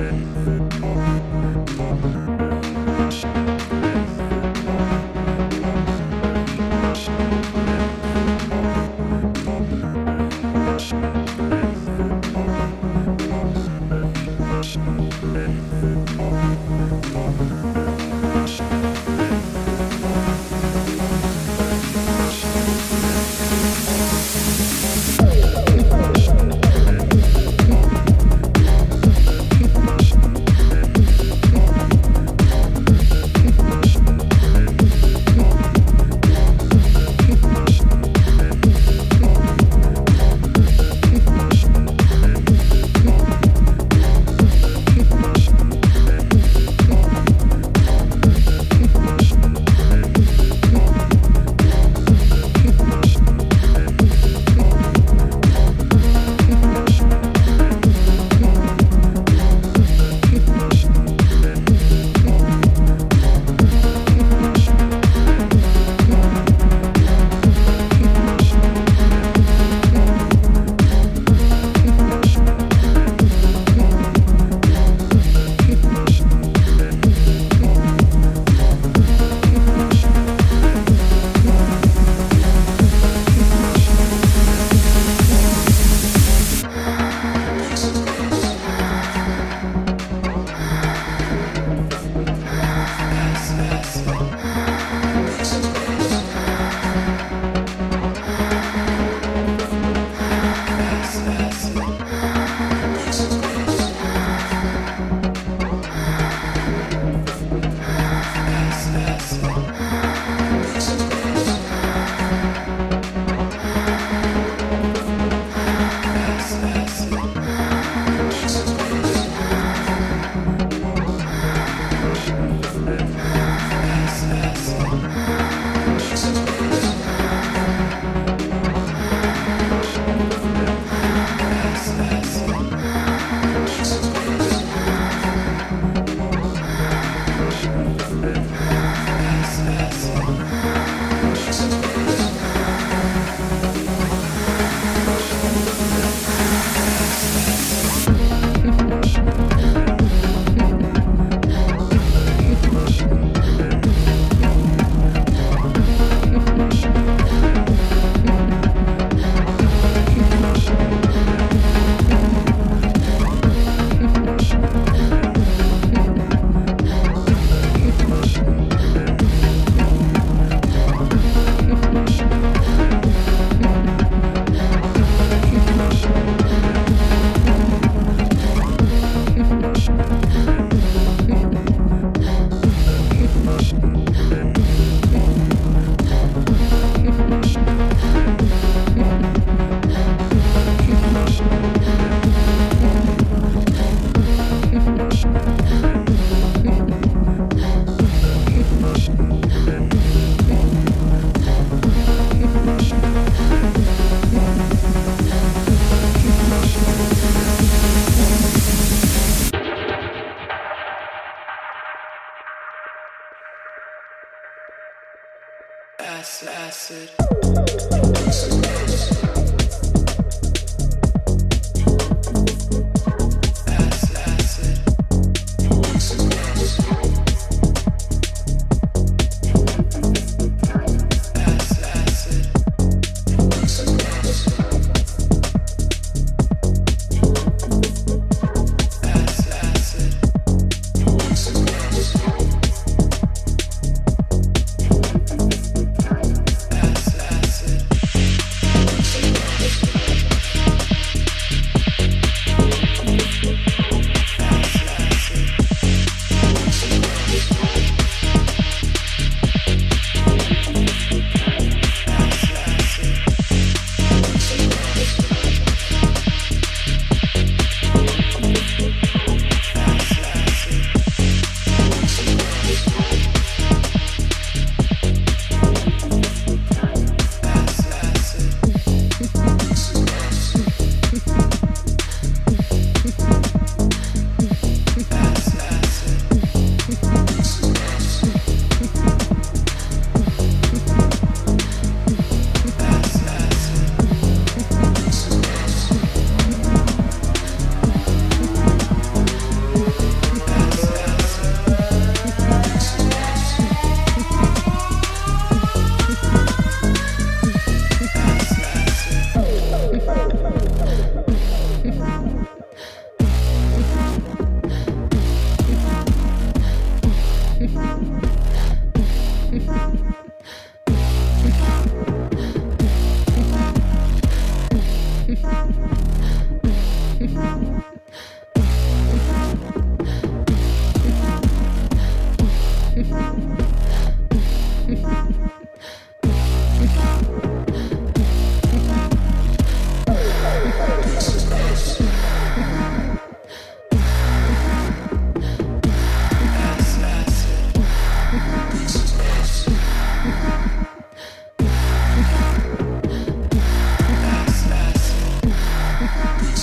acid, Música Peace. Yeah.